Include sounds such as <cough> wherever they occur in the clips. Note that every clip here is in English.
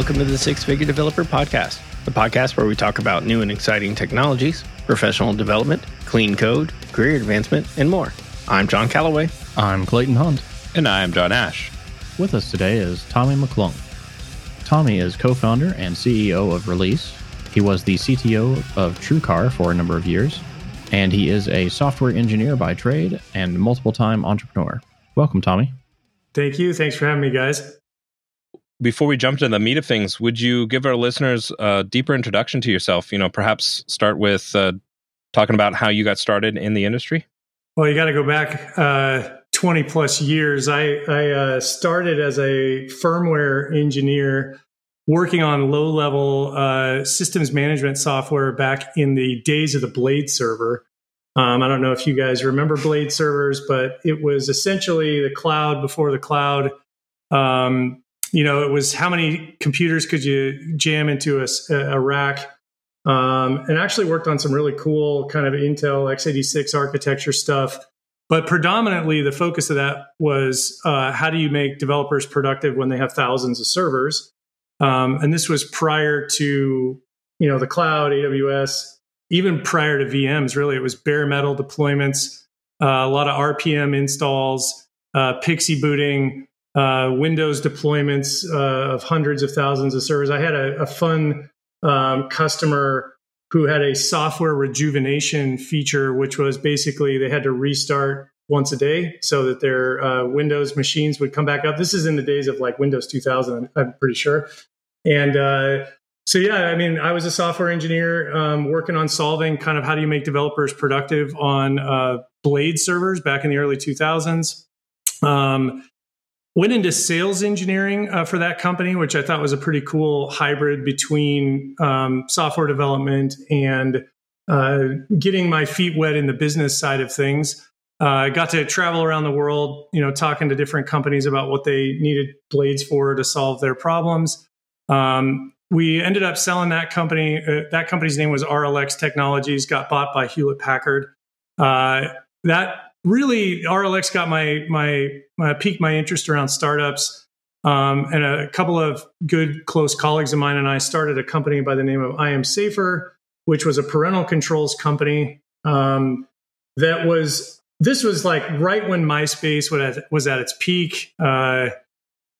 welcome to the Six Figure Developer Podcast, the podcast where we talk about new and exciting technologies, professional development, clean code, career advancement, and more. I'm John Callaway. I'm Clayton Hunt. And I'm Jon Ash. With us today is Tommy McClung. Tommy is co founder and CEO of Release. He was the CTO of TrueCar for a number of years, and he is a software engineer by trade and multiple time entrepreneur. Welcome, Tommy. Thank you. Thanks for having me, guys before we jump into the meat of things, would you give our listeners a deeper introduction to yourself? You know, perhaps start with uh, talking about how you got started in the industry. Well, you got to go back uh, 20 plus years. I, I uh, started as a firmware engineer working on low level uh, systems management software back in the days of the Blade server. Um, I don't know if you guys remember Blade servers, but it was essentially the cloud before the cloud. Um, you know, it was how many computers could you jam into a, a rack? Um, and actually worked on some really cool kind of Intel x86 architecture stuff. But predominantly, the focus of that was uh, how do you make developers productive when they have thousands of servers? Um, and this was prior to you know the cloud, AWS, even prior to VMs. Really, it was bare metal deployments, uh, a lot of RPM installs, uh, PXE booting, uh, Windows deployments uh, of hundreds of thousands of servers. I had a, a fun um, customer who had a software rejuvenation feature, which was basically they had to restart once a day so that their uh, Windows machines would come back up. This is in the days of like Windows 2000, I'm pretty sure. And uh, so, yeah, I mean, I was a software engineer um, working on solving kind of how do you make developers productive on uh, Blade servers back in the early 2000s. Um, went into sales engineering uh, for that company, which I thought was a pretty cool hybrid between um, software development and uh, getting my feet wet in the business side of things. Uh, I got to travel around the world, you know, talking to different companies about what they needed blades for to solve their problems. Um, we ended up selling that company. Uh, that company's name was RLX Technologies. Got bought by Hewlett Packard. Uh, that really RLX got my my, my piqued my interest around startups. Um, and a couple of good close colleagues of mine and I started a company by the name of I Am Safer, which was a parental controls company um, that was this was like right when MySpace was at its peak. Uh,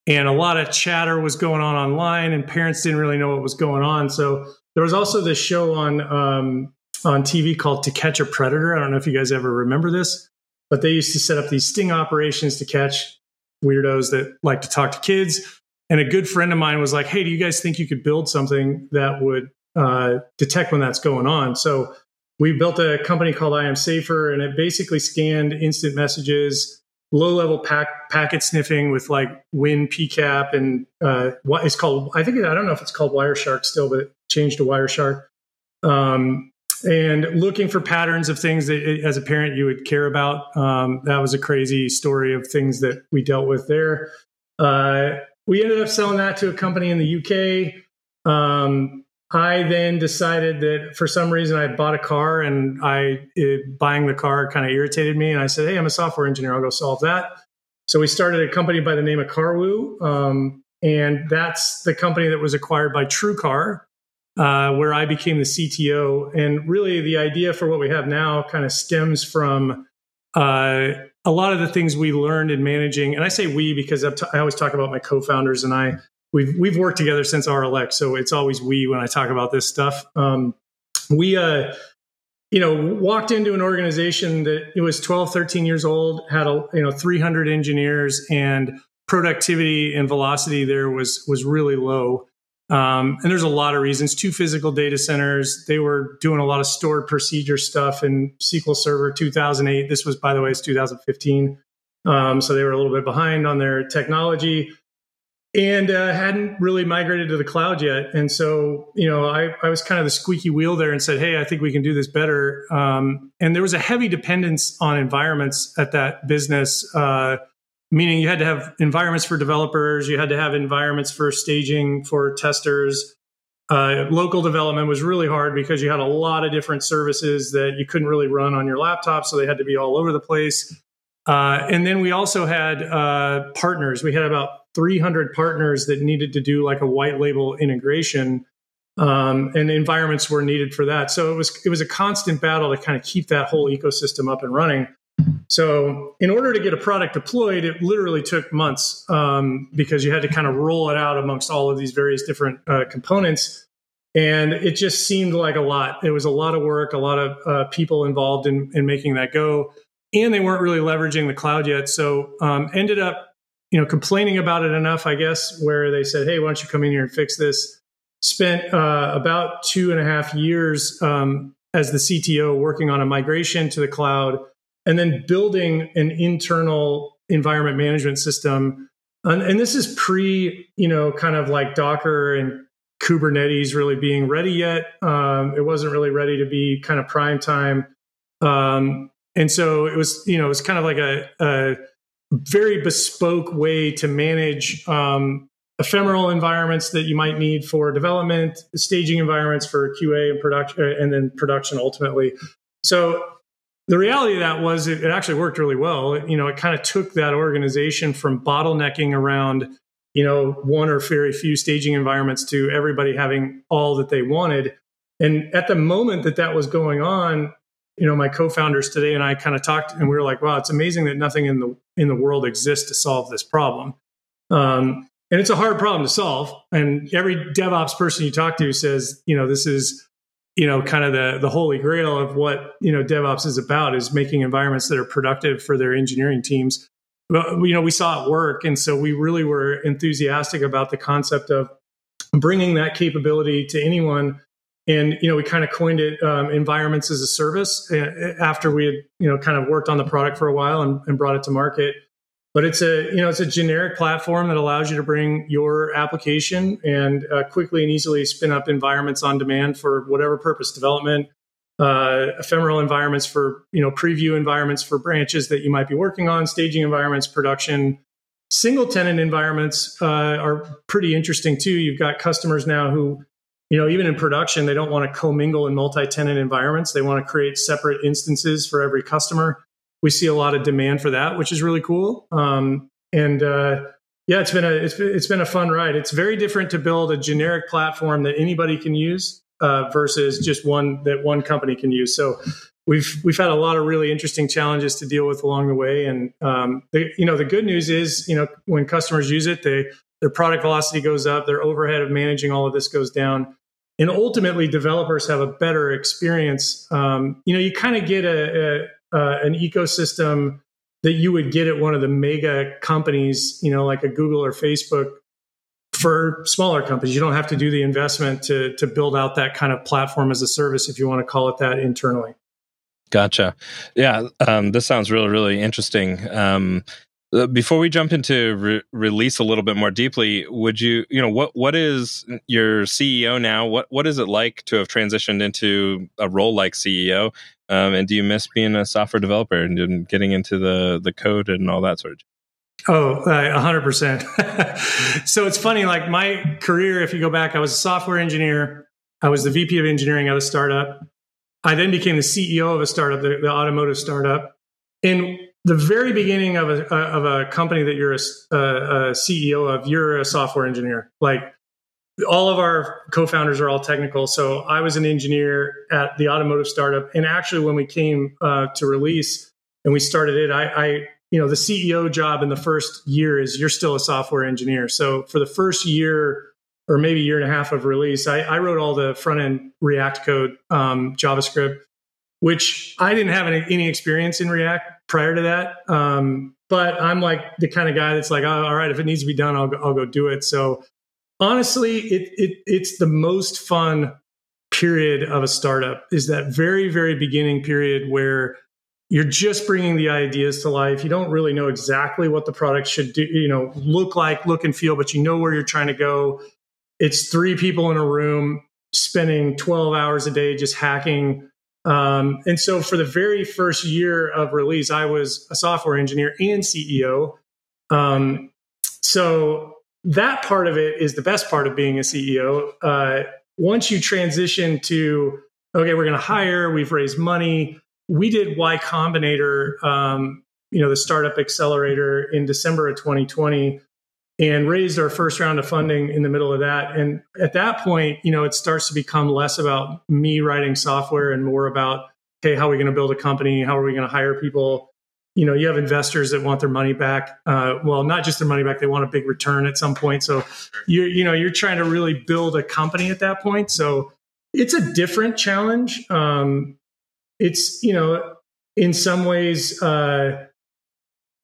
and a lot of chatter was going on online, and parents didn't really know what was going on. So there was also this show on um, on TV called To Catch a Predator. I don't know if you guys ever remember this, but they used to set up these sting operations to catch weirdos that like to talk to kids. And a good friend of mine was like, "Hey, do you guys think you could build something that would uh, detect when that's going on?" So we built a company called I Am Safer, and it basically scanned instant messages, low level pack, packet sniffing with like WinPcap and uh, what is called I think I don't know if it's called Wireshark still, but it changed to Wireshark. Um, and looking for patterns of things that as a parent you would care about. Um, that was a crazy story of things that we dealt with there. Uh, we ended up selling that to a company in the UK. Um, I then decided that for some reason I bought a car and I it, buying the car kind of irritated me. And I said, "Hey, I'm a software engineer. I'll go solve that." So we started a company by the name of Carwoo, um, and that's the company that was acquired by TrueCar uh, where I became the CTO. And really, the idea for what we have now kind of stems from uh, a lot of the things we learned in managing. And I say we because t- I always talk about my co-founders and I. We've we've worked together since RLX, so it's always we when I talk about this stuff. Um, we uh, you know walked into an organization that it was 12 13 years old had a you know 300 engineers and productivity and velocity there was was really low um, and there's a lot of reasons. Two physical data centers. They were doing a lot of stored procedure stuff in SQL Server 2008. This was, by the way, it's 2015. Um, so they were a little bit behind on their technology. and uh, hadn't really migrated to the cloud yet. And so, you know, I, I was kind of the squeaky wheel there and said, hey, I think we can do this better. Um, and there was a heavy dependence on environments at that business, uh, meaning you had to have environments for developers, you had to have environments for staging, for testers. Uh, local development was really hard because you had a lot of different services that you couldn't really run on your laptop, so they had to be all over the place. Uh, and then we also had uh, partners. We had about 300 partners that needed to do like a white label integration, um, and environments were needed for that. So it was it was a constant battle to kind of keep that whole ecosystem up and running. So in order to get a product deployed, it literally took months um, because you had to kind of roll it out amongst all of these various different uh, components. And it just seemed like a lot. It was a lot of work, a lot of uh, people involved in, in making that go and they weren't really leveraging the cloud yet. So um, ended up, you know, complaining about it enough, I guess, where they said, "Hey, why don't you come in here and fix this?" Spent uh, about two and a half years um, as the CTO working on a migration to the cloud, and then building an internal environment management system. And, and this is pre, you know, kind of like Docker and Kubernetes really being ready yet. Um, it wasn't really ready to be kind of prime time. Um, and so it was, you know, it was kind of like a, a very bespoke way to manage um, ephemeral environments that you might need for development, staging environments for QA and production, uh, and then production ultimately. So the reality of that was it, it actually worked really well. It, you know, it kind of took that organization from bottlenecking around, you know, one or very few staging environments to everybody having all that they wanted. And at the moment that that was going on, you know, my co-founders today and I kind of talked, and we were like, "Wow, it's amazing that nothing in the in the world exists to solve this problem." Um, and it's a hard problem to solve. And every DevOps person you talk to says, you know, this is, you know, kind of the the holy grail of what you know DevOps is about is making environments that are productive for their engineering teams. But you know, we saw it work, and so we really were enthusiastic about the concept of bringing that capability to anyone. And you know we kind of coined it um, environments as a service uh, after we had you know kind of worked on the product for a while and, and, brought it to market but it's a you know it's a generic platform that allows you to bring your application and uh, quickly and easily spin up environments on demand for whatever purpose development uh, ephemeral environments for you know preview environments for branches that you might be working on staging environments production single tenant environments uh, are pretty interesting too you've got customers now who you know, even in production, they don't want to commingle in multi-tenant environments. They want to create separate instances for every customer. We see a lot of demand for that, which is really cool. Um, and uh, yeah, it's been a it's, it's been a fun ride. It's very different to build a generic platform that anybody can use uh, versus just one that one company can use. So we've we've had a lot of really interesting challenges to deal with along the way. And um, the, you know, the good news is, you know, when customers use it, they their product velocity goes up, their overhead of managing all of this goes down and ultimately developers have a better experience. Um, you know, you kind of get a, a uh, an ecosystem that you would get at one of the mega companies, you know, like a Google or Facebook. For smaller companies, you don't have to do the investment to to build out that kind of platform as a service, if you want to call it that, internally. Gotcha. Yeah, um, this sounds really, really interesting. Um, before we jump into re- release a little bit more deeply, would you, you know, what what is your CEO now? What what is it like to have transitioned into a role like CEO? Um, and do you miss being a software developer and getting into the the code and all that sort of? Oh, hundred percent. <laughs> So it's funny. Like my career, if you go back, I was a software engineer. I was the VP of engineering at a startup. I then became the CEO of a startup, the, the automotive startup. And the very beginning of a of a company that you're a, a, CEO of, you're a software engineer. Like all of our co-founders are all technical. So I was an engineer at the automotive startup, and actually, when we came uh, to release and we started it, I, I, you know, the CEO job in the first year is you're still a software engineer. So for the first year or maybe year and a half of release, I, I wrote all the front end React code, um, JavaScript which I didn't have any, any experience in React prior to that. Um, but I'm like the kind of guy that's like, oh, all right, if it needs to be done, I'll go, I'll go do it. So honestly, it, it it's the most fun period of a startup is that very very beginning period where you're just bringing the ideas to life. You don't really know exactly what the product should do, you know, look like, look and feel, but you know where you're trying to go. It's three people in a room spending 12 hours a day just hacking. Um, and so for the very first year of release, I was a software engineer and CEO. Um, so that part of it is the best part of being a CEO. Uh, once you transition to, okay, we're going to hire, we've raised money, we did Y Combinator, um, you know, the startup accelerator in December of 2020 and raised our first round of funding in the middle of that. And at that point, you know, it starts to become less about me writing software and more about, hey, how are we going to build a company? How are we going to hire people? You know, you have investors that want their money back. Uh, well, not just their money back; they want a big return at some point. So, you you know, you're trying to really build a company at that point. So, it's a different challenge. Um, it's you know in some ways uh,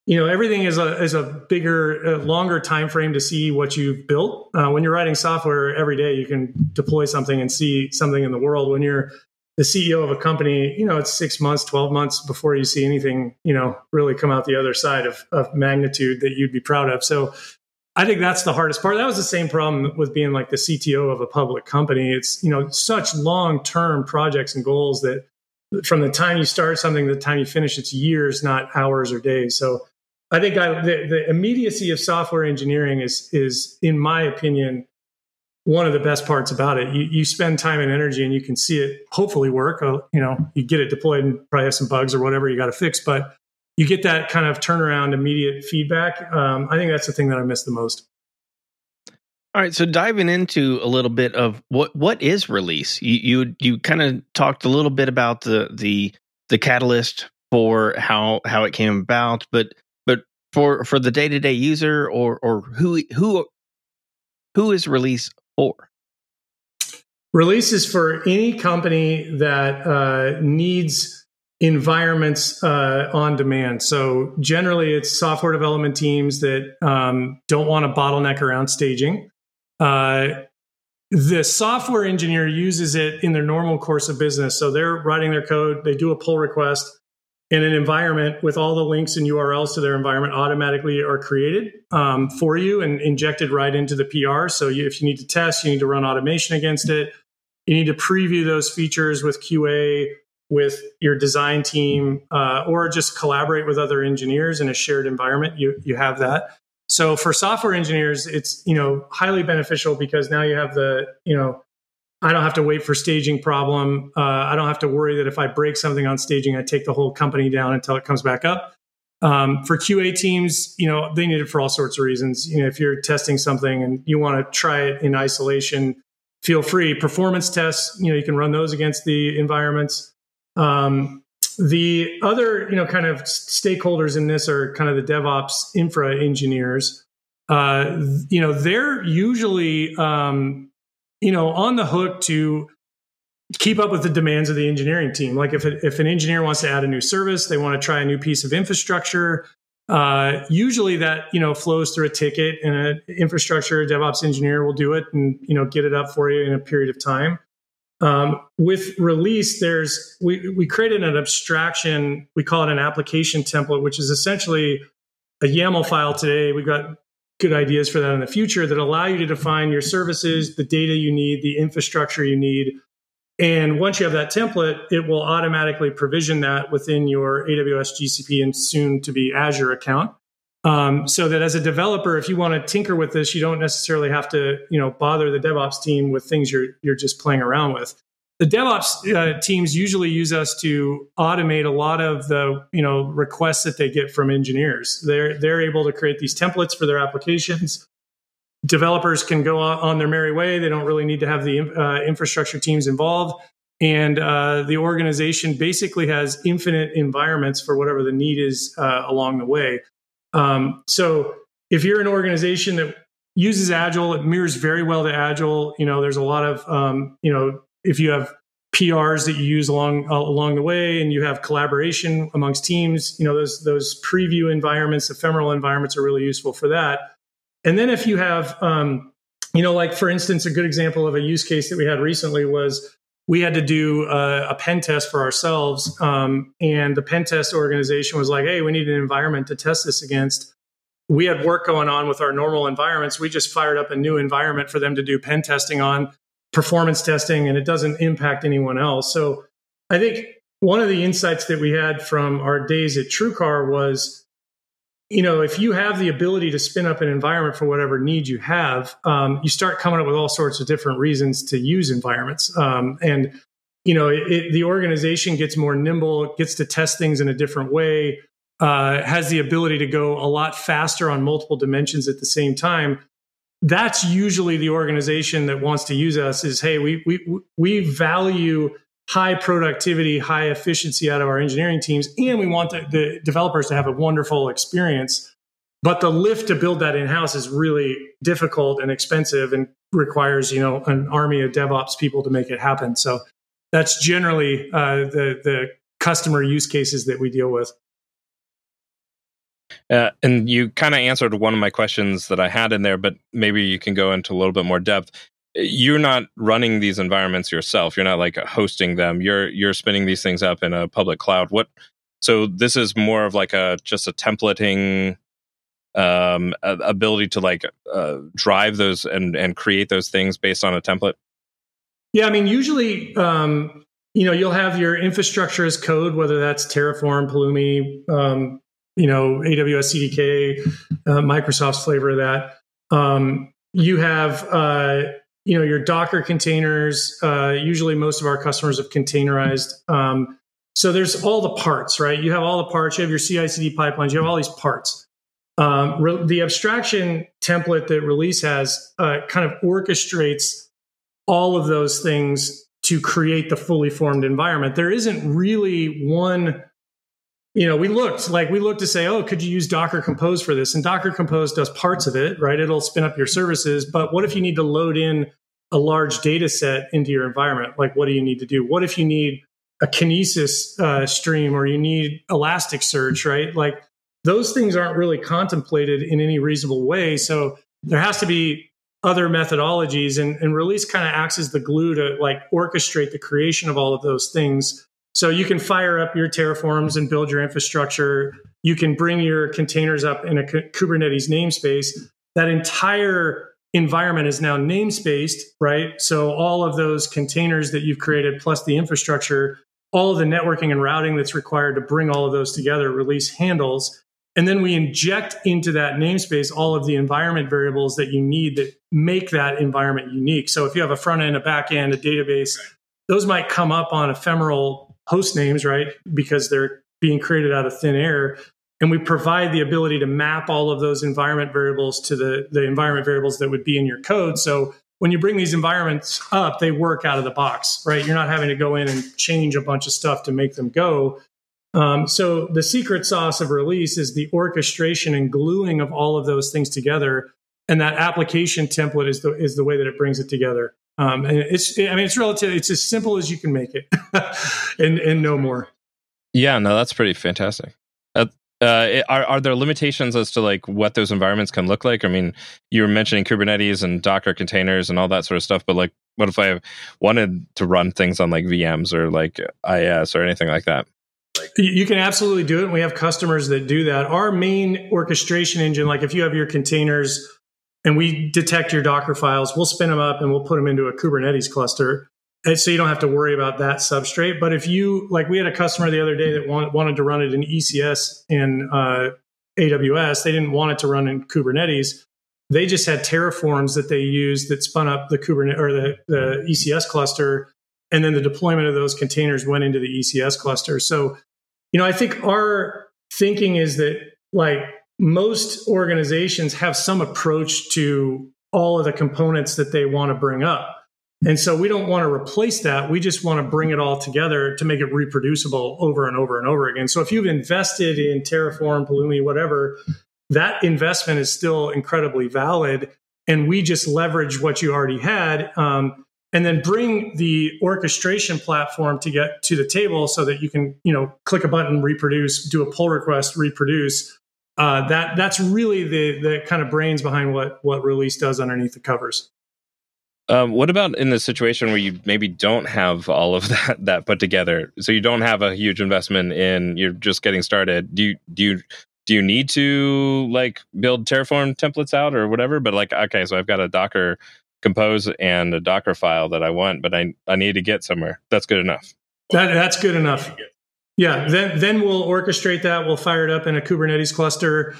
you know everything is a is a bigger longer time frame to see what you've built uh, when you're writing software every day you can deploy something and see something in the world when you're the ceo of a company you know it's six months 12 months before you see anything you know really come out the other side of, of magnitude that you'd be proud of so I think that's the hardest part. That was the same problem with being like the CTO of a public company. It's, you know, such long-term projects and goals that from the time you start something to the time you finish, it's years, not hours or days. So I think I, the, the immediacy of software engineering is, is, in my opinion, one of the best parts about it. You, you spend time and energy, and you can see it hopefully work. Uh, you know, you get it deployed and probably have some bugs or whatever you got to fix, but you get that kind of turnaround, immediate feedback. Um, I think that's the thing that I miss the most. All right, so diving into a little bit of what what is release. You you you kind of talked a little bit about the the the catalyst for how how it came about, but but for for the day to day user or or who who who is release for? Release is for any company that uh, needs environments uh, on demand. So generally, it's software development teams that um, don't want to bottleneck around staging. Uh, the software engineer uses it in their normal course of business. So they're writing their code, they do a pull request, and an environment with all the links and URLs to their environment automatically are created um, for you and injected right into the PR. So you, if you need to test, you need to run automation against it. You need to preview those features with QA, with your design team, uh, or just collaborate with other engineers in a shared environment. You you have that. So for software engineers, it's you know highly beneficial because now you have the you know I don't have to wait for staging problem. Uh, I don't have to worry that if I break something on staging, I take the whole company down until it comes back up. Um, for QA teams, you know they need it for all sorts of reasons. You know if you're testing something and you want to try it in isolation, feel free. Performance tests, you know you can run those against the environments. Um, the other, you know, kind of stakeholders in this are kind of the DevOps infra engineers. Uh, you know, they're usually, um, you know, on the hook to keep up with the demands of the engineering team. Like if it, if an engineer wants to add a new service, they want to try a new piece of infrastructure. Uh, usually that you know flows through a ticket, and an infrastructure DevOps engineer will do it and you know get it up for you in a period of time. Um, with release, there's we we created an abstraction. We call it an application template, which is essentially a YAML file today. We've got good ideas for that in the future that allow you to define your services, the data you need, the infrastructure you need. And once you have that template, it will automatically provision that within your AWS GCP and soon to be Azure account. Um, so that as a developer, if you want to tinker with this, you don't necessarily have to, you know, bother the DevOps team with things you're you're just playing around with. The DevOps uh, teams usually use us to automate a lot of the, you know, requests that they get from engineers. They're they're able to create these templates for their applications. Developers can go on their merry way. They don't really need to have the uh, infrastructure teams involved and uh, the organization basically has infinite environments for whatever the need is uh, along the way. Um, so if you're an organization that uses Agile, it mirrors very well to Agile. You know, there's a lot of um, you know if you have PRs that you use along uh, along the way, and you have collaboration amongst teams. You know, those those preview environments, ephemeral environments, are really useful for that. And then if you have, um, you know, like for instance, a good example of a use case that we had recently was we had to do a, a pen test for ourselves. Um, and the pen test organization was like, hey, we need an environment to test this against. We had work going on with our normal environments. We just fired up a new environment for them to do pen testing on, performance testing, and it doesn't impact anyone else. So I think one of the insights that we had from our days at TrueCar was you know, if you have the ability to spin up an environment for whatever need you have, um, you start coming up with all sorts of different reasons to use environments. Um, and, you know, it, it, the organization gets more nimble, gets to test things in a different way, uh, has the ability to go a lot faster on multiple dimensions at the same time. That's usually the organization that wants to use us is, hey, we, we, we value high productivity, high efficiency out of our engineering teams, and we want the, the developers to have a wonderful experience. But the lift to build that in house is really difficult and expensive, and requires you know an army of DevOps people to make it happen. So that's generally uh, the the customer use cases that we deal with. Uh, and you kind of answered one of my questions that I had in there, but maybe you can go into a little bit more depth you're not running these environments yourself. You're not like hosting them. You're you're spinning these things up in a public cloud. What? So this is more of like a just a templating um, ability to like uh, drive those and and create those things based on a template. Yeah, I mean, usually, um, you know, you'll have your infrastructure as code, whether that's Terraform, Pulumi, um, you know, AWS CDK, uh, Microsoft's flavor of that. Um, you have uh, you know your docker containers uh, usually most of our customers have containerized um, so there's all the parts right? You have all the parts. You have your ci-cd pipelines. You have all these parts. Um, re- the abstraction template that release has uh, kind of orchestrates all of those things to create the fully formed environment. There isn't really one you know, we looked like we looked to say, oh, could you use Docker Compose for this? And Docker Compose does parts of it, right? It'll spin up your services. But what if you need to load in a large data set into your environment? Like, what do you need to do? What if you need a Kinesis uh, stream or you need Elasticsearch, right? Like, those things aren't really contemplated in any reasonable way. So there has to be other methodologies, and, and release kind of acts as the glue to like orchestrate the creation of all of those things so you can fire up your Terraforms and build your infrastructure. You can bring your containers up in a Kubernetes namespace. That entire environment is now namespaced, right? So all of those containers that you've created plus the infrastructure, all the networking and routing that's required to bring all of those together, release handles. And then we inject into that namespace all of the environment variables that you need that make that environment unique. So if you have a front end, a back end, a database, those might come up on ephemeral host names, right? Because they're being created out of thin air. And we provide the ability to map all of those environment variables to the, the environment variables that would be in your code. So when you bring these environments up, they work out of the box, right? You're not having to go in and change a bunch of stuff to make them go. Um, so the secret sauce of release is the orchestration and gluing of all of those things together. And that application template is the, is the way that it brings it together. Um, and it's, I mean, it's relative. It's as simple as you can make it, <laughs> and and no more. Yeah, no, that's pretty fantastic. Uh, uh, are are there limitations as to like what those environments can look like? I mean, you were mentioning Kubernetes and Docker containers and all that sort of stuff, but like, what if I wanted to run things on like VMs or like IS or anything like that? You can absolutely do it. And we have customers that do that. Our main orchestration engine, like if you have your containers and we detect your Docker files. We'll spin them up and we'll put them into a Kubernetes cluster. And so you don't have to worry about that substrate. But if you, like, we had a customer the other day that want, wanted to run it in ECS in uh, AWS, they didn't want it to run in Kubernetes. They just had Terraforms that they used that spun up the Kubernetes or the, the ECS cluster. And then the deployment of those containers went into the ECS cluster. So, you know, I think our thinking is that, like, most organizations have some approach to all of the components that they want to bring up. And so we don't want to replace that. We just want to bring it all together to make it reproducible over and over and over again. So if you've invested in Terraform, Pulumi, whatever, that investment is still incredibly valid. And we just leverage what you already had um, and then bring the orchestration platform to get to the table so that you can, you know, click a button, reproduce, do a pull request, reproduce uh, that that's really the the kind of brains behind what what release does underneath the covers. Um, what about in the situation where you maybe don't have all of <laughs> that that put together? So you don't have a huge investment in you're just getting started. Do you do you do you need to like build Terraform templates out or whatever? But like, okay, so I've got a Docker compose and a Docker file that I want, but I I need to get somewhere. That's good enough. That, that's good enough. Yeah. Then then we'll orchestrate that. We'll fire it up in a Kubernetes cluster.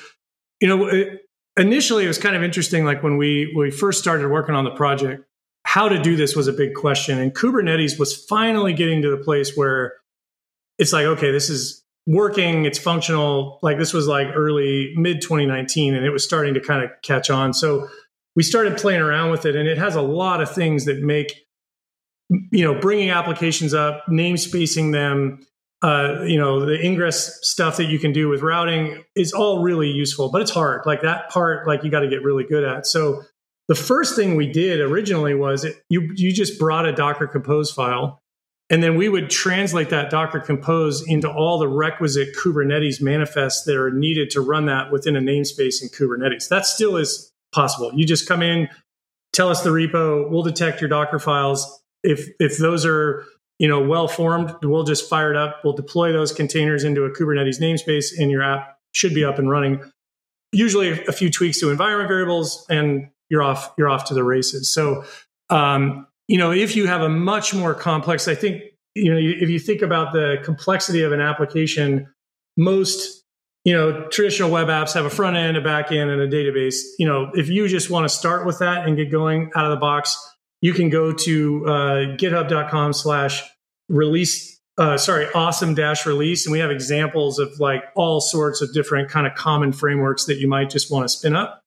You know, it, initially it was kind of interesting. Like when we we first started working on the project, how to do this was a big question, and Kubernetes was finally getting to the place where it's like, okay, this is working, it's functional. Like this was like early mid 2019 and it was starting to kind of catch on. So we started playing around with it and it has a lot of things that make you know bringing applications up namespacing them uh, you know the ingress stuff that you can do with routing is all really useful but it's hard like that part like you got to get really good at so the first thing we did originally was it, you you just brought a docker compose file and then we would translate that Docker Compose into all the requisite Kubernetes manifests that are needed to run that within a namespace in Kubernetes. That still is possible. You just come in, tell us the repo, we'll detect your Docker files. If if those are you know well formed, we'll just fire it up. We'll deploy those containers into a Kubernetes namespace, and your app should be up and running. Usually, a few tweaks to environment variables, and you're off. You're off to the races. So um, you know, if you have a much more complex, I think, you know, if you think about the complexity of an application, most, you know, traditional web apps have a front end, a back end, and a database. You know, if you just want to start with that and get going out of the box, you can go to uh, github.com slash release, uh, sorry, awesome dash release. And we have examples of like all sorts of different kind of common frameworks that you might just want to spin up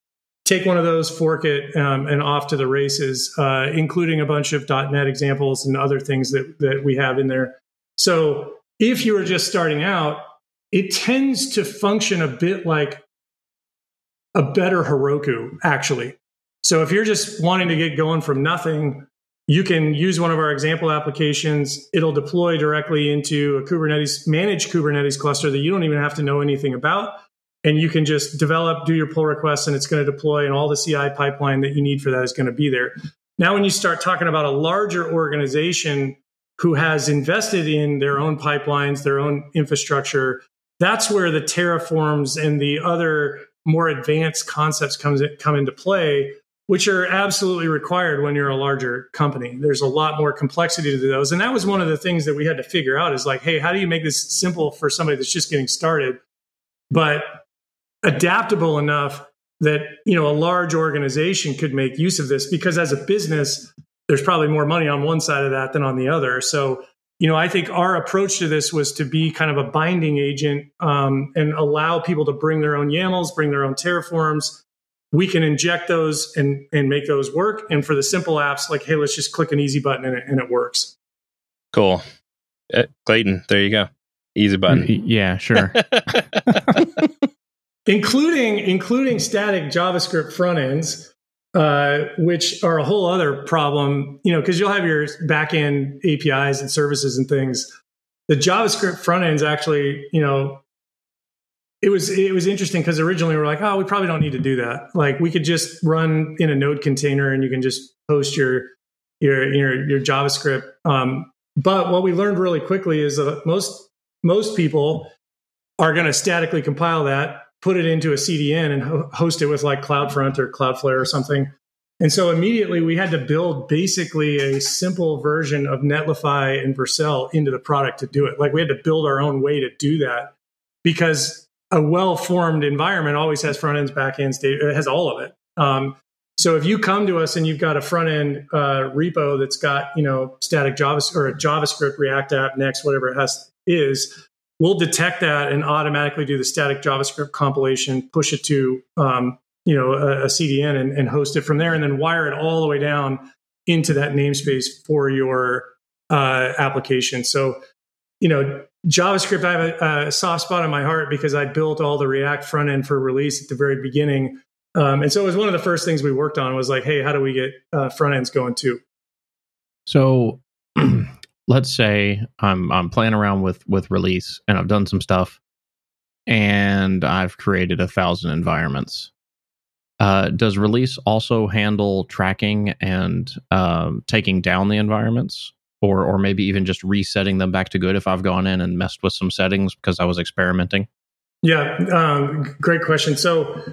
take one of those, fork it, um, and off to the races, uh, including a bunch of .NET examples and other things that that we have in there. So if you are just starting out, it tends to function a bit like a better Heroku, actually. So if you're just wanting to get going from nothing, you can use one of our example applications. It'll deploy directly into a Kubernetes managed Kubernetes cluster that you don't even have to know anything about and you can just develop, do your pull requests, and it's going to deploy, and all the CI pipeline that you need for that is going to be there. Now, when you start talking about a larger organization who has invested in their own pipelines, their own infrastructure, that's where the terraforms and the other more advanced concepts comes come into play, which are absolutely required when you're a larger company. There's a lot more complexity to those, and that was one of the things that we had to figure out. Is like, hey, how do you make this simple for somebody that's just getting started? But adaptable enough that you know a large organization could make use of this because as a business there's probably more money on one side of that than on the other so you know i think our approach to this was to be kind of a binding agent um, and allow people to bring their own yamls bring their own terraforms we can inject those and and make those work. And for the simple apps like hey let's just click an easy button and it, and it works. Cool. Uh, clayton there you go. Easy button. Yeah sure. <laughs> <laughs> Including including static JavaScript front ends, uh, which are a whole other problem. You know, because you'll have your backend APIs and services and things. The JavaScript front ends actually, you know, it was it was interesting because originally we are like, oh, we probably don't need to do that. Like we could just run in a node container and you can just post your your your, your JavaScript. Um, but what we learned really quickly is that most most people are going to statically compile that put it into a CDN and ho- host it with like CloudFront or Cloudflare or something. And so immediately we had to build basically a simple version of Netlify and Vercel into the product to do it. Like we had to build our own way to do that because a well-formed environment always has front ends, back ends, it has all of it. Um, so if you come to us and you've got a front end uh, repo that's got you know static Java or a JavaScript, React app, Next, whatever it has is, we'll detect that and automatically do the static JavaScript compilation, push it to um, you know a, a CDN and, and, host it from there, and then wire it all the way down into that namespace for your uh, application. So you know JavaScript, I have a, a, soft spot in my heart because I built all the React front end for release at the very beginning. Um, and so it was one of the first things we worked on was like, hey, how do we get uh, front ends going too? So <clears throat> let's say I'm I'm playing around with with release and I've done some stuff and I've created a thousand environments. Uh, does release also handle tracking and um, taking down the environments, or or maybe even just resetting them back to good if I've gone in and messed with some settings because I was experimenting? Yeah, um, great question. So,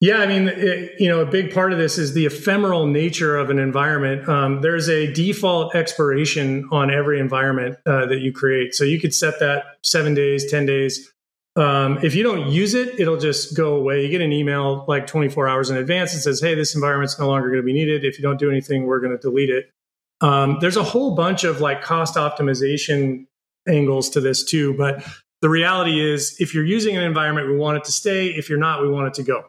yeah, I mean, it, you know, a big part of this is the ephemeral nature of an environment. Um, there's a default expiration on every environment uh, that you create, so you could set that seven days, ten days. Um, if you don't use it, it'll just go away. You get an email like 24 hours in advance that says, "Hey, this environment's no longer going to be needed. If you don't do anything, we're going to delete it." Um, there's a whole bunch of like cost optimization angles to this too, but the reality is, if you're using an environment, we want it to stay. If you're not, we want it to go.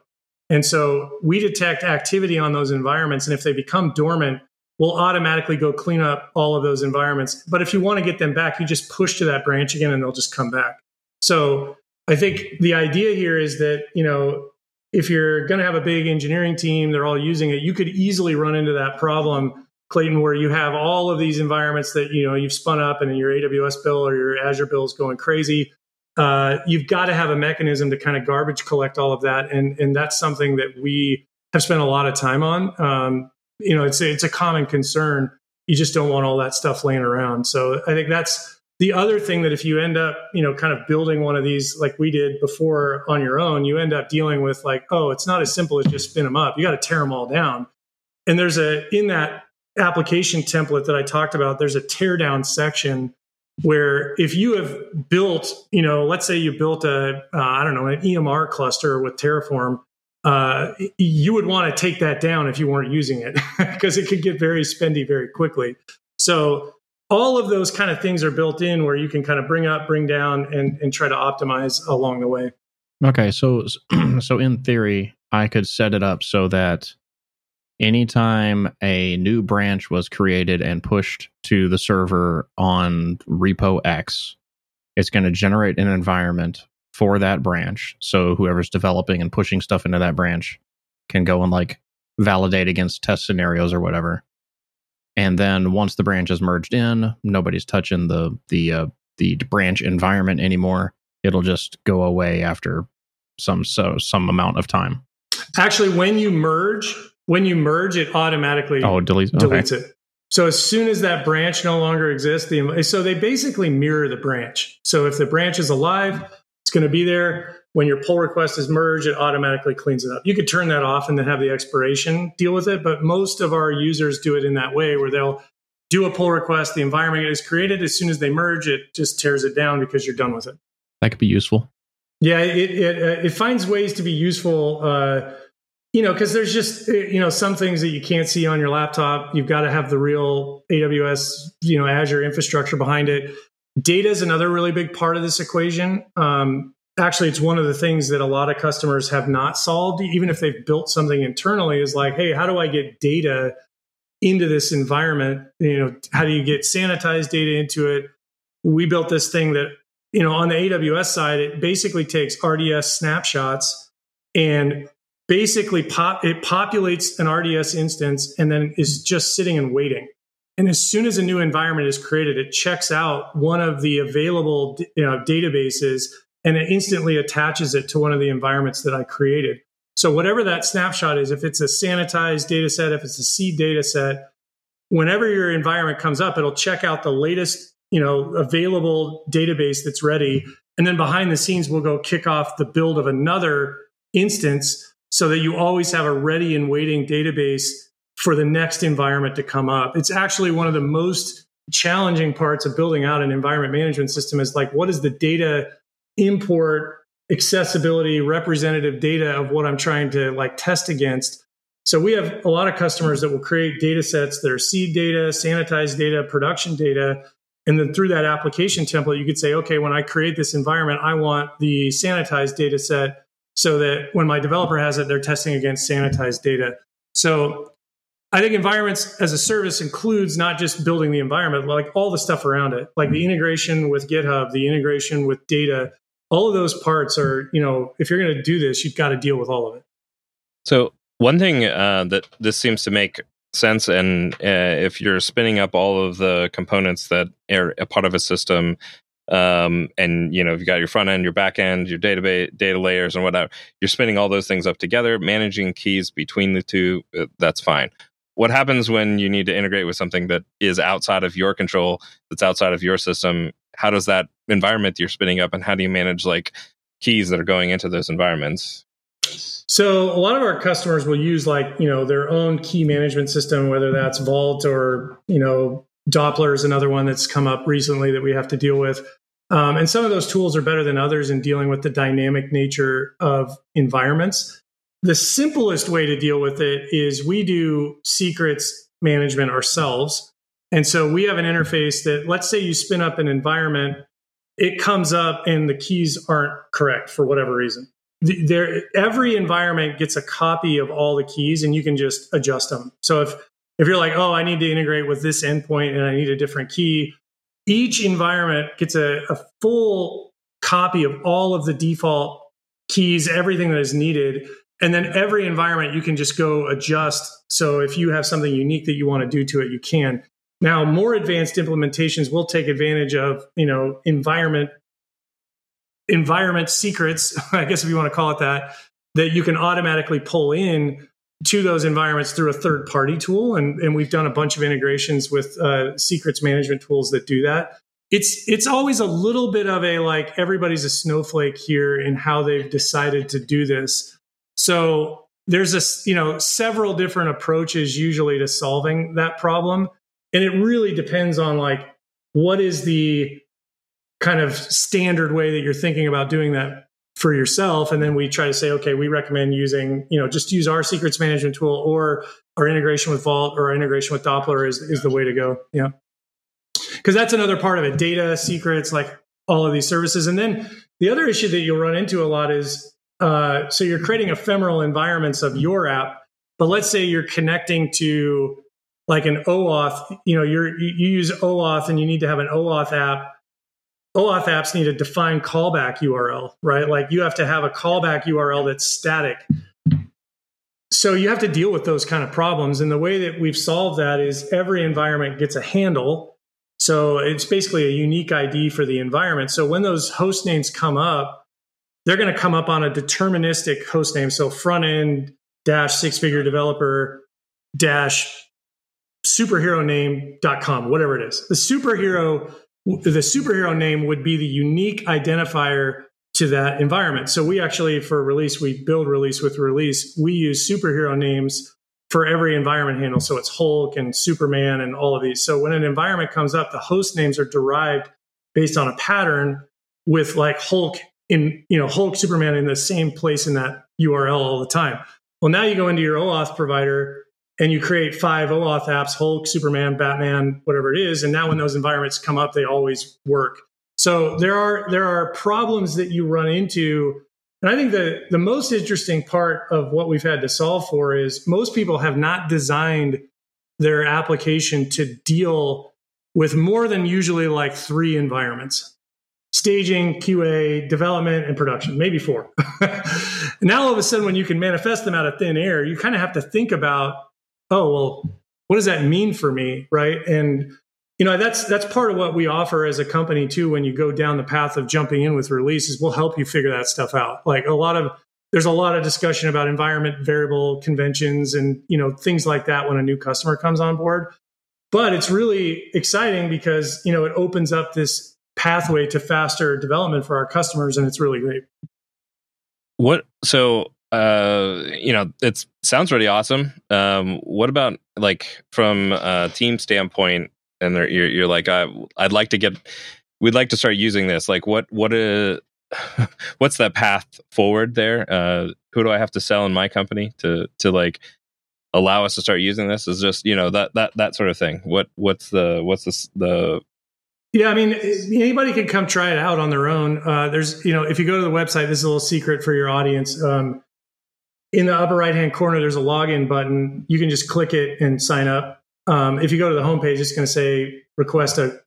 And so we detect activity on those environments, and if they become dormant, we'll automatically go clean up all of those environments. But if you want to get them back, you just push to that branch again, and they'll just come back. So I think the idea here is that, you know, if you're going to have a big engineering team, they're all using it, you could easily run into that problem, Clayton, where you have all of these environments that, you know, you've spun up and your AWS bill or your Azure bill is going crazy. Uh, you've got to have a mechanism to kind of garbage collect all of that. And, and that's something that we have spent a lot of time on. Um, you know, it's, it's a common concern. You just don't want all that stuff laying around. So I think that's, the other thing that if you end up, you know, kind of building one of these like we did before on your own, you end up dealing with like, oh, it's not as simple as just spin them up. You got to tear them all down. And there's a in that application template that I talked about, there's a tear down section where if you have built, you know, let's say you built a, uh, I don't know, an EMR cluster with Terraform, uh, you would want to take that down if you weren't using it <laughs> because it could get very spendy very quickly. So all of those kind of things are built in where you can kind of bring up, bring down, and, and try to optimize along the way. Okay, so <clears throat> so in theory, I could set it up so that anytime a new branch was created and pushed to the server on repo X, it's going to generate an environment for that branch. So whoever's developing and pushing stuff into that branch can go and like validate against test scenarios or whatever and then once the branch is merged in, nobody's touching the the uh, the branch environment anymore. It'll just go away after some so some amount of time. Actually, when you merge, when you merge, it automatically oh deletes, deletes okay. it. So as soon as that branch no longer exists, the so they basically mirror the branch. So if the branch is alive, it's going to be there when your pull request is merged, it automatically cleans it up. You could turn that off and then have the expiration deal with it, but most of our users do it in that way where they'll do a pull request, the environment is created. As soon as they merge, it just tears it down because you're done with it. That could be useful. Yeah, it it, uh, it finds ways to be useful. Uh, you know, because there's just uh, you know some things that you can't see on your laptop. You've got to have the real AWS, you know, Azure infrastructure behind it. Data is another really big part of this equation. Um, actually it's one of the things that a lot of customers have not solved even if they've built something internally is like hey how do i get data into this environment you know how do you get sanitized data into it we built this thing that you know on the aws side it basically takes rds snapshots and basically pop it populates an rds instance and then is just sitting and waiting and as soon as a new environment is created it checks out one of the available you know, databases and it instantly attaches it to one of the environments that I created. So whatever that snapshot is, if it's a sanitized data set, if it's a seed data set, whenever your environment comes up, it'll check out the latest, you know, available database that's ready. And then behind the scenes, we'll go kick off the build of another instance so that you always have a ready and waiting database for the next environment to come up. It's actually one of the most challenging parts of building out an environment management system is like, what is the data import accessibility representative data of what I'm trying to like test against. So we have a lot of customers that will create data sets that are seed data, sanitized data, production data. And then through that application template, you could say, okay, when I create this environment, I want the sanitized data set so that when my developer has it, they're testing against sanitized data. So I think environments as a service includes not just building the environment, like all the stuff around it, like the integration with GitHub, the integration with data, all of those parts are, you know, if you're going to do this, you've got to deal with all of it. So, one thing uh, that this seems to make sense, and uh, if you're spinning up all of the components that are a part of a system, um, and you know if you've got your front end your back end your database data layers and whatnot you're spinning all those things up together managing keys between the two uh, that's fine. What happens when you need to integrate with something that is outside of your control that's outside of your system? How does that environment you're spinning up and how do you manage like keys that are going into those environments? So a lot of our customers will use like you know their own key management system whether that's vault or you know doppler is another one that's come up recently that we have to deal with um, and some of those tools are better than others in dealing with the dynamic nature of environments the simplest way to deal with it is we do secrets management ourselves. And so we have an interface that, let's say you spin up an environment, it comes up and the keys aren't correct for whatever reason. There, every environment gets a copy of all the keys and you can just adjust them. So if, if you're like, oh, I need to integrate with this endpoint and I need a different key, each environment gets a, a full copy of all of the default keys, everything that is needed and then every environment you can just go adjust. So if you have something unique that you want to do to it, you can. Now, more advanced implementations will take advantage of, you know, environment environment secrets, <laughs> I guess if you want to call it that, that you can automatically pull in to those environments through a third party tool. And, and we've done a bunch of integrations with uh, secrets management tools that do that. It's it's always a little bit of a like everybody's a snowflake here in how they've decided to do this. So there's a you know several different approaches usually to solving that problem, and it really depends on like what is the kind of standard way that you're thinking about doing that for yourself. And then we try to say okay we recommend using you know just use our secrets management tool or our integration with vault or our integration with doppler is, is the way to go. Yeah. Because that's another part of it data secrets like all of these services. And then the other issue that you'll run into a lot is uh, so you're creating ephemeral environments of your app, but let's say you're connecting to like an OAuth, you know, you're, you use OAuth and you need to have an OAuth app. OAuth apps need a defined callback URL, right? Like you have to have a callback URL that's static. So you have to deal with those kind of problems. And the way that we've solved that is every environment gets a handle. So it's basically a unique ID for the environment. So when those host names come up, they're going to come up on a deterministic host name. So front end dash six figure developer dash superhero name.com, whatever it is. The superhero, the superhero name would be the unique identifier to that environment. So we actually, for release, we build release with release. We use superhero names for every environment handle. So it's Hulk and Superman and all of these. So when an environment comes up, the host names are derived based on a pattern with like Hulk in you know Hulk Superman in the same place in that URL all the time. Well, now you go into your OAuth provider and you create five OAuth apps: Hulk, Superman, Batman, whatever it is. And now when those environments come up, they always work. So there are there are problems that you run into. And I think the, the most interesting part of what we've had to solve for is most people have not designed their application to deal with more than usually like three environments staging, QA, development, and production, maybe four. <laughs> now, all of a sudden, when you can manifest them out of thin air, you kind of have to think about, oh, well, what does that mean for me? Right. And, you know, that's that's part of what we offer as a company too. When you go down the path of jumping in with releases, we'll help you figure that stuff out. Like a lot of there's a lot of discussion about environment variable conventions and you know things like that when a new customer comes on board. But it's really exciting because you know it opens up this pathway to faster development for our customers, and it's really great. What so uh, you know, it sounds really awesome. Um, what about like from a team standpoint? And you're, you're like, I, I'd like to get, we'd like to start using this. Like, what, what, uh, <laughs> what's that path forward there? Uh, who do I have to sell in my company to, to like allow us to start using this? Is just you know that that that sort of thing. What, what's the, what's the the yeah, I mean, anybody can come try it out on their own. Uh, there's, you know, if you go to the website, this is a little secret for your audience. Um, in the upper right hand corner, there's a login button. You can just click it and sign up. Um, if you go to the homepage, it's going to say request a,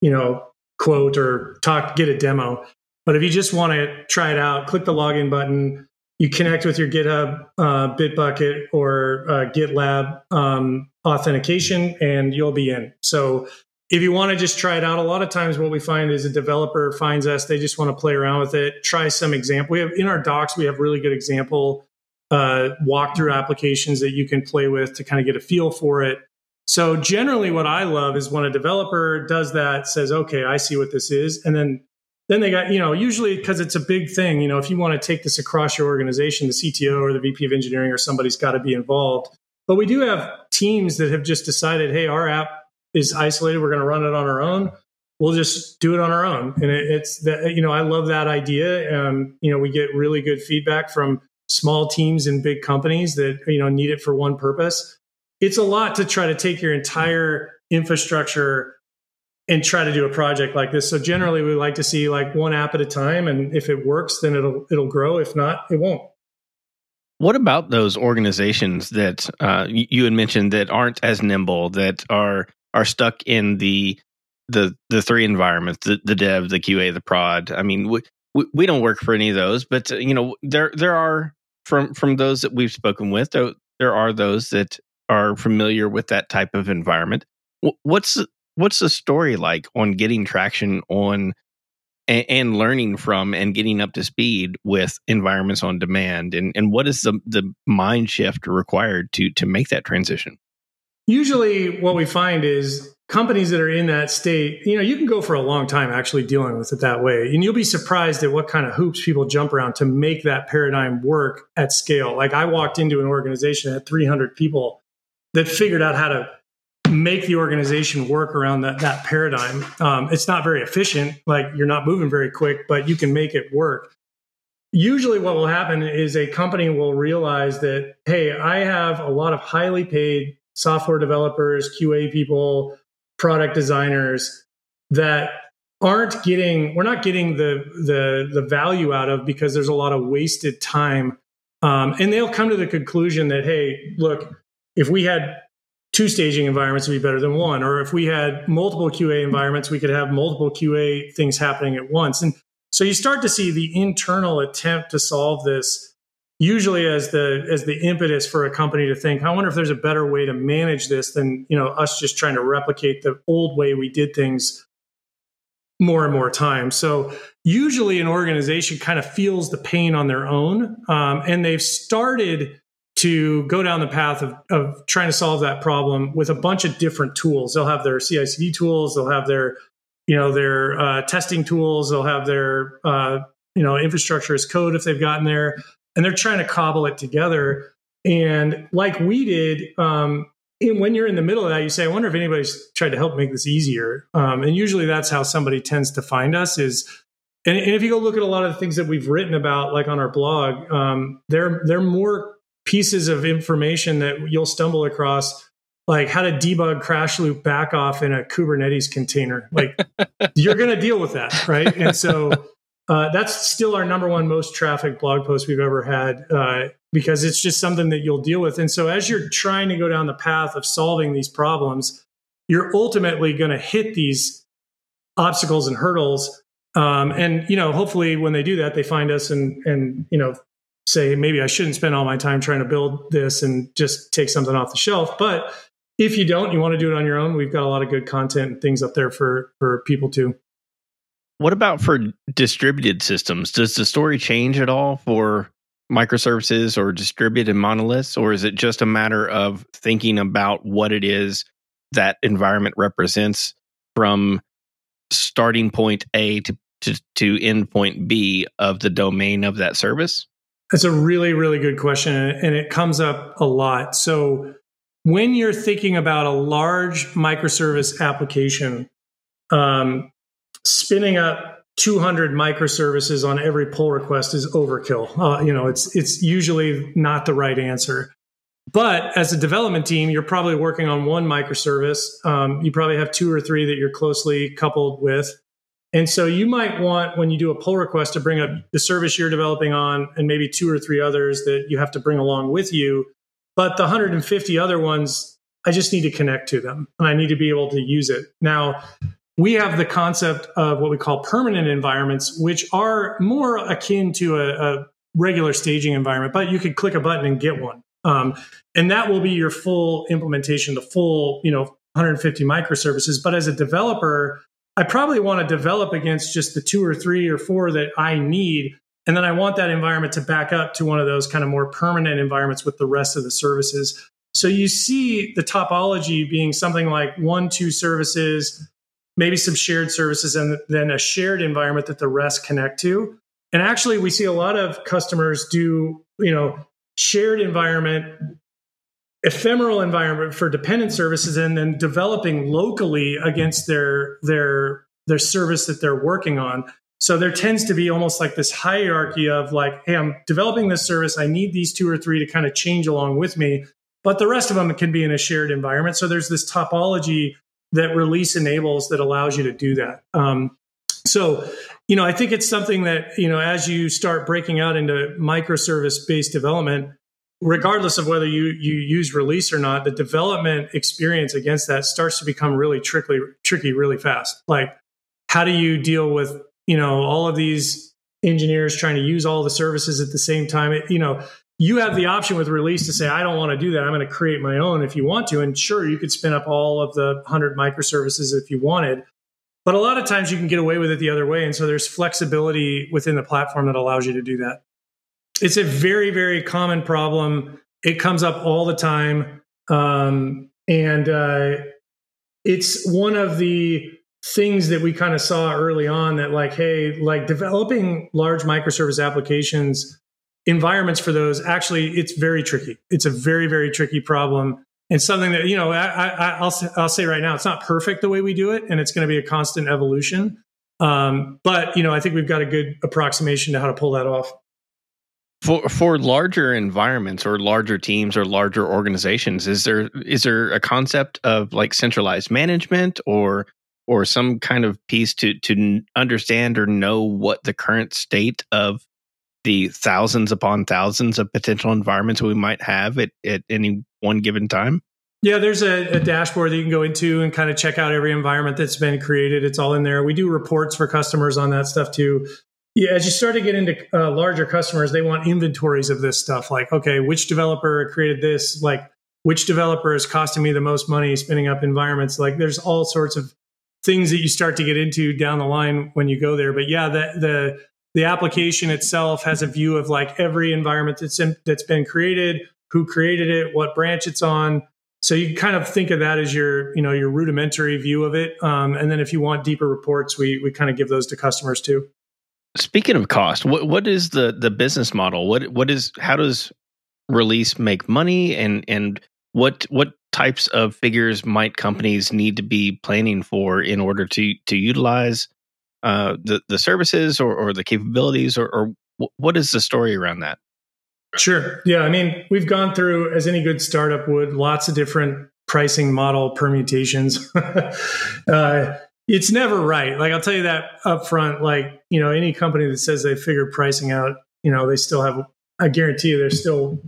you know, quote or talk, get a demo. But if you just want to try it out, click the login button. You connect with your GitHub, uh, Bitbucket, or uh, GitLab um, authentication, and you'll be in. So if you want to just try it out, a lot of times what we find is a developer finds us, they just want to play around with it, try some example. We have in our docs, we have really good example uh, walkthrough applications that you can play with to kind of get a feel for it. So generally what I love is when a developer does that, says, okay, I see what this is. And then then they got, you know, usually because it's a big thing, you know, if you want to take this across your organization, the CTO or the VP of engineering or somebody's got to be involved. But we do have teams that have just decided, hey, our app is isolated. We're going to run it on our own. We'll just do it on our own. And it, it's that, you know, I love that idea. Um, you know, we get really good feedback from small teams and big companies that, you know, need it for one purpose. It's a lot to try to take your entire infrastructure and try to do a project like this. So generally we like to see like one app at a time. And if it works, then it'll, it'll grow. If not, it won't. What about those organizations that uh, you had mentioned that aren't as nimble, that are are stuck in the the the three environments the, the dev the qa the prod i mean we, we, don't work for any of those but uh, you know there there are from from those that we've spoken with there, are those that are familiar with that type of environment. What's what's the story like on getting traction on and, and, learning from and getting up to speed with environments on demand? And and what is the the mind shift required to to make that transition? Usually what we find is companies that are in that state, you know, you can go for a long time actually dealing with it that way. And you'll be surprised at what kind of hoops people jump around to make that paradigm work at scale. Like I walked into an organization at 300 people that figured out how to make the organization work around that, that paradigm. Um, it's not very efficient, like you're not moving very quick, but you can make it work. Usually, what will happen is a company will realize that, hey, I have a lot of highly paid software developers, QA people, product designers that aren't getting we're not getting the the the value out of because there's a lot of wasted time. Um, and they'll come to the conclusion that hey look if we had two staging environments would be better than one. Or if we had multiple qa environments we could have multiple qa things happening at once. And so you start to see the internal attempt to solve this usually as the as the impetus for a company to think i wonder if there's a better way to manage this than you know us just trying to replicate the old way we did things more and more time so usually an organization kind of feels the pain on their own um, and they've started to go down the path of, of trying to solve that problem with a bunch of different tools. They'll have their CI/CD tools they'll have their you know their uh, testing tools they'll have their uh, you know infrastructure as code if they've gotten there and they're trying to cobble it together. And like we did, um, when you're in the middle of that, you say, "I wonder if anybody's tried to help make this easier." Um, and usually, that's how somebody tends to find us. Is and, and, if you go look at a lot of the things that we've written about, like on our blog, um, there there are more pieces of information that you'll stumble across, like how to debug CrashLoopBackOff in a Kubernetes container. Like <laughs> you're going to deal with that, right? And so uh, that's still our number one most traffic blog post we've ever had uh, because it's just something that you'll deal with. And so, as you're trying to go down the path of solving these problems, you're ultimately going to hit these obstacles and hurdles. Um, and you know, hopefully, when they do that, they find us and and you know say maybe I shouldn't spend all my time trying to build this and just take something off the shelf. But if you don't, you want to do it on your own. We've got a lot of good content and things up there for for people to. What about for distributed systems? Does the story change at all for microservices or distributed monoliths, or is it just a matter of thinking about what it is that environment represents from starting point A to, to, to end point B of the domain of that service? That's a really, really good question. And it comes up a lot. So, when you're thinking about a large microservice application, um, spinning up 200 microservices on every pull request is overkill. Uh, you know, it's it's usually not the right answer. But as a development team, you're probably working on one microservice. Um, you probably have two or three that you're closely coupled with. And so you might want, when you do a pull request, to bring up the service you're developing on and maybe two or three others that you have to bring along with you. But the 150 other ones, I just need to connect to them and I need to be able to use it. Now, we have the concept of what we call permanent environments, which are more akin to a, a regular staging environment, but you could click a button and get one. Um, and that will be your full implementation, the full, you know, 150 microservices. But as a developer, I probably want to develop against just the two or three or four that I need. And then I want that environment to back up to one of those kind of more permanent environments with the rest of the services. So you see the topology being something like one, two services, maybe some shared services, and then a shared environment that the rest connect to. And actually, we see a lot of customers do, you know, shared environment, ephemeral environment for dependent services, and then developing locally against their their their service that they're working on. So there tends to be almost like this hierarchy of like, hey, I'm developing this service. I need these two or three to kind of change along with me, but the rest of them can be in a shared environment. So there's this topology that release enables that allows you to do that. Um, so, you know, I think it's something that, you know, as you start breaking out into microservice based development, regardless of whether you, you use release or not, the development experience against that starts to become really tricky, tricky really fast. Like, how do you deal with, you know, all of these engineers trying to use all the services at the same time? It, you know, you have the option with release to say, I don't want to do that. I'm going to create my own if you want to. And sure, you could spin up all of the 100 microservices if you wanted. But a lot of times you can get away with it the other way. And so there's flexibility within the platform that allows you to do that. It's a very, very common problem. It comes up all the time. Um, and uh, it's one of the things that we kind of saw early on that, like, hey, like developing large microservice applications, environments for those, actually, it's very tricky. It's a very, very tricky problem and something that you know I, will I'll say right now it's not perfect the way we do it and it's going to be a constant evolution um, but you know i think we've got a good approximation to how to pull that off for for larger environments or larger teams or larger organizations is there is there a concept of like centralized management or or some kind of piece to to understand or know what the current state of the thousands upon thousands of potential environments we might have at, at any one given time? Yeah, there's a, a, dashboard that you can go into and kind of check out every environment that's been created. It's all in there. We do reports for customers on that stuff too. Yeah, as you start to get into uh, larger customers, they want inventories of this stuff. Like, okay, which developer created this? Like, which developer is costing me the most money spinning up environments? Like, there's all sorts of things that you start to get into down the line when you go there. But yeah, the the the application itself has a view of like every environment that's in, that's been created, who created it, what branch it's on. So you kind of think of that as your, you know, your rudimentary view of it. Um, and then if you want deeper reports, we we kind of give those to customers too. Speaking of cost, what what is the the business model? What what is how does release make money and and what what types of figures might companies need to be planning for in order to to utilize uh, the the services or, or the capabilities, or, or what is the story around that? Sure. Yeah. I mean, we've gone through, as any good startup would, lots of different pricing model permutations. <laughs> uh, it's never right. Like, I'll tell you that up front. Like, you know, any company that says they figured pricing out, you know, they still have, I guarantee you, there's still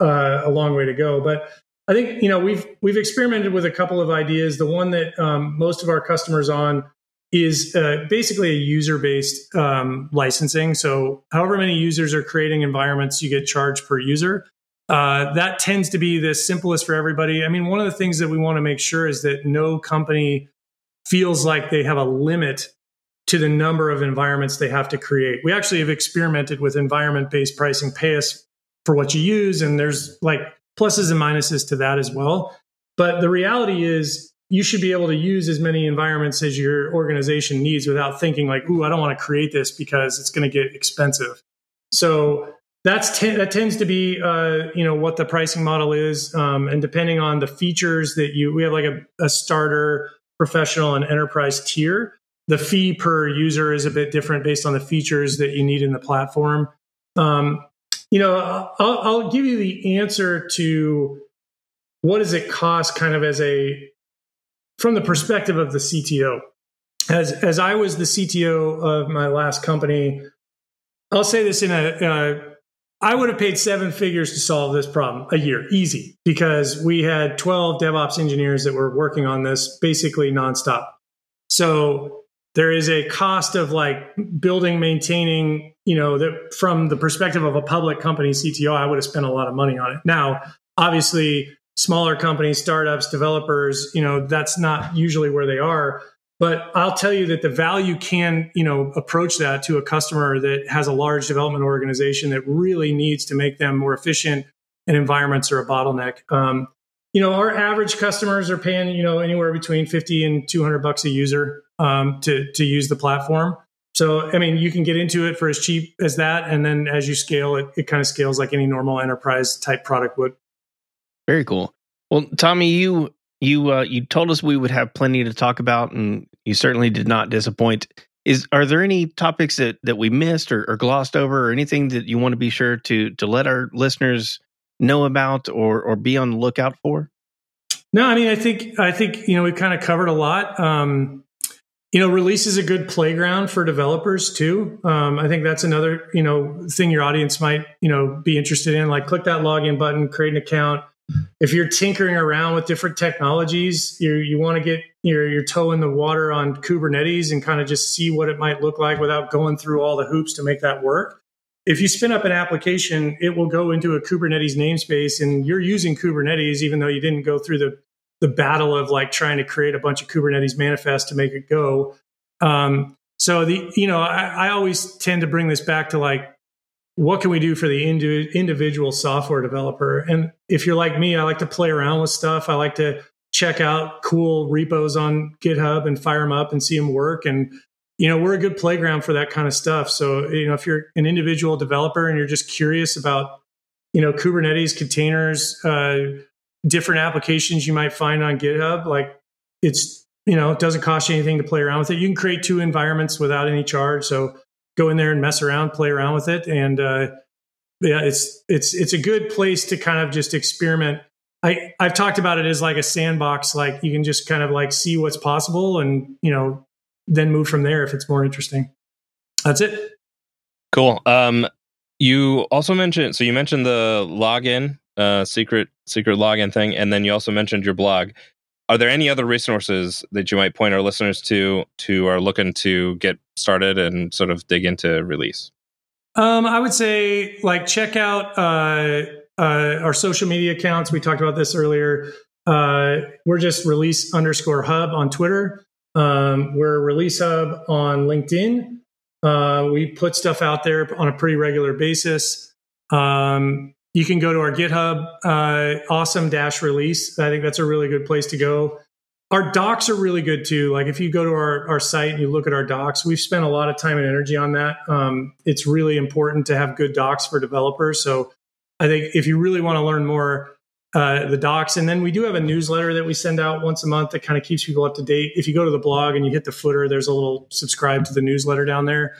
uh, a long way to go. But I think, you know, we've, we've experimented with a couple of ideas. The one that um, most of our customers on is uh, basically a user based um, licensing. So, however many users are creating environments, you get charged per user. Uh, that tends to be the simplest for everybody. I mean, one of the things that we want to make sure is that no company feels like they have a limit to the number of environments they have to create. We actually have experimented with environment based pricing, pay us for what you use, and there's like pluses and minuses to that as well. But the reality is, you should be able to use as many environments as your organization needs without thinking like, "Ooh, I don't want to create this because it's going to get expensive." So that's t- that tends to be uh, you know what the pricing model is, um, and depending on the features that you we have like a, a starter, professional, and enterprise tier. The fee per user is a bit different based on the features that you need in the platform. Um, you know, I'll, I'll give you the answer to what does it cost, kind of as a from the perspective of the CTO. As as I was the CTO of my last company, I'll say this in a uh, I would have paid seven figures to solve this problem a year, easy, because we had 12 DevOps engineers that were working on this basically nonstop. So there is a cost of like building, maintaining, you know, that from the perspective of a public company CTO, I would have spent a lot of money on it. Now, obviously, smaller companies, startups, developers, you know, that's not usually where they are. But I'll tell you that the value can, you know, approach that to a customer that has a large development organization that really needs to make them more efficient and environments are a bottleneck. Um, you know, our average customers are paying, you know, anywhere between 50 and 200 bucks a user um, to, to use the platform. So, I mean, you can get into it for as cheap as that. And then as you scale, it, it kind of scales like any normal enterprise type product would. Very cool. Well, Tommy, you you uh, you told us we would have plenty to talk about, and you certainly did not disappoint. Is are there any topics that that we missed or, or glossed over, or anything that you want to be sure to to let our listeners know about or or be on the lookout for? No, I mean, I think I think you know we've kind of covered a lot. Um, you know, release is a good playground for developers too. Um, I think that's another you know thing your audience might you know be interested in. Like, click that login button, create an account if you're tinkering around with different technologies, you you want to get your your toe in the water on Kubernetes and kind of just see what it might look like without going through all the hoops to make that work. If you spin up an application, it will go into a Kubernetes namespace and you're using Kubernetes even though you didn't go through the the battle of like trying to create a bunch of Kubernetes manifests to make it go. Um, so the you know I, I always tend to bring this back to like what can we do for the indi- individual software developer? And if you're like me, I like to play around with stuff. I like to check out cool repos on GitHub and fire them up and see them work. And, you know, we're a good playground for that kind of stuff. So, you know, if you're an individual developer and you're just curious about, you know, Kubernetes containers, uh, different applications you might find on GitHub, like it's, you know, it doesn't cost you anything to play around with it. You can create two environments without any charge. So, go in there and mess around, play around with it, and uh, yeah, it's it's it's a good place to kind of just experiment. I I've talked about it as like a sandbox, like you can just kind of like see what's possible, and you know, then move from there if it's more interesting. That's it. Cool. Um, you also mentioned so you mentioned the login, uh, secret secret login thing, and then you also mentioned your blog are there any other resources that you might point our listeners to to are looking to get started and sort of dig into release? Um, i would say like check out uh, uh, our social media accounts. We talked about this earlier. Uh, we're just release underscore hub on twitter. Um, we're release hub on linkedin. Uh, we put stuff out there on a pretty regular basis. Um, you can go to our GitHub, uh, awesome dash release. I think that's a really good place to go. Our docs are really good too. Like if you go to our, our site and you look at our docs, we've spent a lot of time and energy on that. Um, it's really important to have good docs for developers. So I think if you really want to learn more, uh, the docs. And then we do have a newsletter that we send out once a month that kind of keeps people up to date. If you go to the blog and you hit the footer, there's a little subscribe to the newsletter down there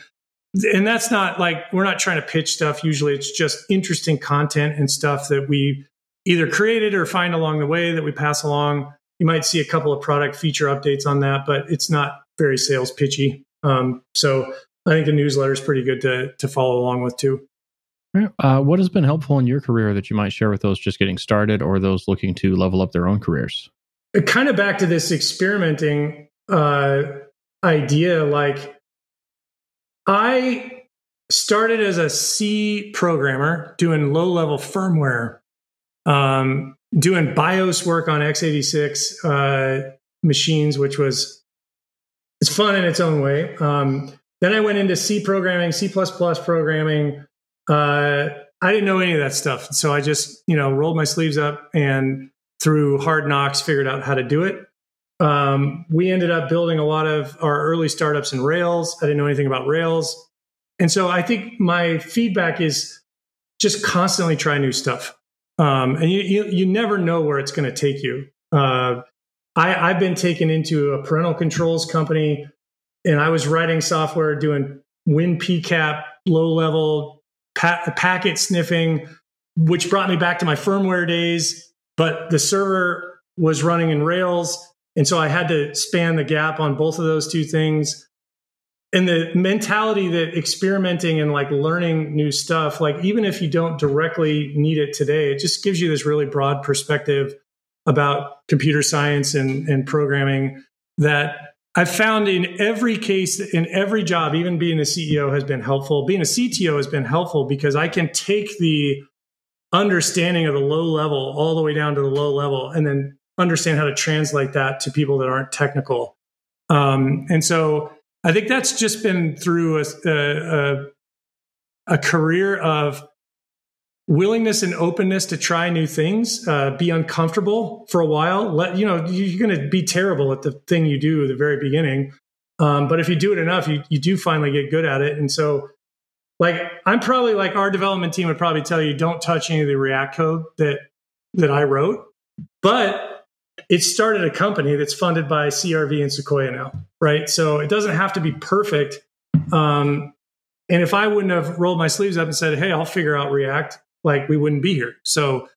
and that's not like we're not trying to pitch stuff. Usually it's just interesting content and stuff that we either created or find along the way that we pass along. You might see a couple of product feature updates on that but it's not very sales pitchy. Um, so i think the newsletter is pretty good to, to follow along with too. Uh, what has been helpful in your career that you might share with those just getting started or those looking to level up their own careers? Kind of back to this experimenting uh, idea like I started as a C programmer doing low level firmware, um, doing BIOS work on x86 uh, machines, which was it's fun in its own way. Um, then I went into C programming, C programming. Uh, I didn't know any of that stuff, so I just you know rolled my sleeves up and through hard knocks figured out how to do it. Um, we ended up building a lot of our early startups in Rails. I didn't know anything about Rails. And so I think my feedback is just constantly try new stuff. Um, and you, you, you, never know where it's going to take you. Uh, I, I've been taken into a parental controls company and I was writing software doing WinPcap, low level pa- packet sniffing, which brought me back to my firmware days. But the server was running in Rails and so I had to span the gap on both of those two things. And the mentality that experimenting and like learning new stuff, like even if you don't directly need it today, it just gives you this really broad perspective about computer science and, and programming that I've found in every case, in every job, even being a CEO has been helpful. Being a CTO has been helpful because I can take the understanding of the low level all the way down to the low level, and then understand how to translate that to people that aren't technical. Um, and so I think that's just been through a, a, a career of willingness and openness to try new things, uh, be uncomfortable for a while. Let you know you're going to be terrible at the thing you do at the very beginning, um, but if you do it enough, you you do finally get good at it. And so, like I'm probably like our development team would probably tell you don't touch any of the React code that that I wrote, but it started a company that's funded by CRV and Sequoia now, right? So it doesn't have to be perfect. Um, and if I wouldn't have rolled my sleeves up and said, "Hey, I'll figure out React," like we wouldn't be here. So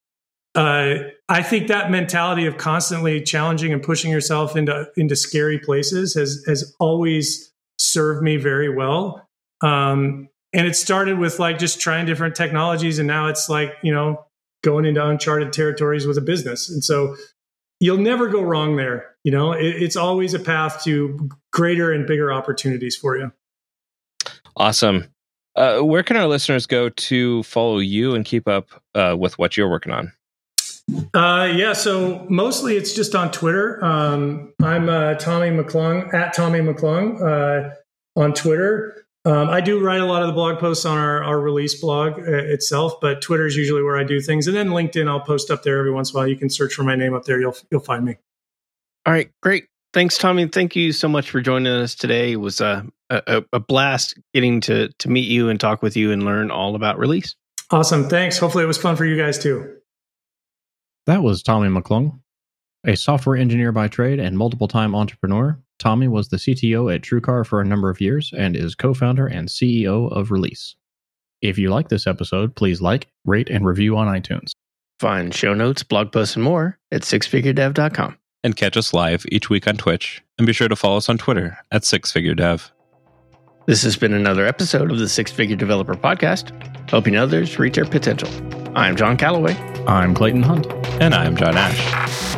uh, I think that mentality of constantly challenging and pushing yourself into into scary places has has always served me very well. Um, and it started with like just trying different technologies, and now it's like you know going into uncharted territories with a business. And so you'll never go wrong there. You know, it, it's always a path to greater and bigger opportunities for you. Awesome. Uh, where can our listeners go to follow you and keep up uh, with what you're working on? Uh, yeah, so mostly it's just on Twitter. Um, I'm uh, Tommy McClung at Tommy McClung uh, on Twitter. Um, I do write a lot of the blog posts on our, our release blog uh, itself, but Twitter is usually where I do things, and then LinkedIn I'll post up there every once in a while. You can search for my name up there; you'll you'll find me. All right, great. Thanks, Tommy. Thank you so much for joining us today. It was a, a, a blast getting to, to meet you and talk with you and learn all about release. Awesome. Thanks. Hopefully, it was fun for you guys too. That was Tommy McClung, a software engineer by trade and multiple time entrepreneur. Tommy was the CTO at TrueCar for a number of years and is co founder and CEO of Release. If you like this episode, please like, rate, and review on iTunes. Find show notes, blog posts, and more at sixfiguredev.com and catch us live each week on Twitch. And be sure to follow us on Twitter at Six Figure Dev. This has been another episode of the Six Figure Developer Podcast, helping others reach their potential. I'm John Callaway. I'm Clayton Hunt. And I'm Jon Ash.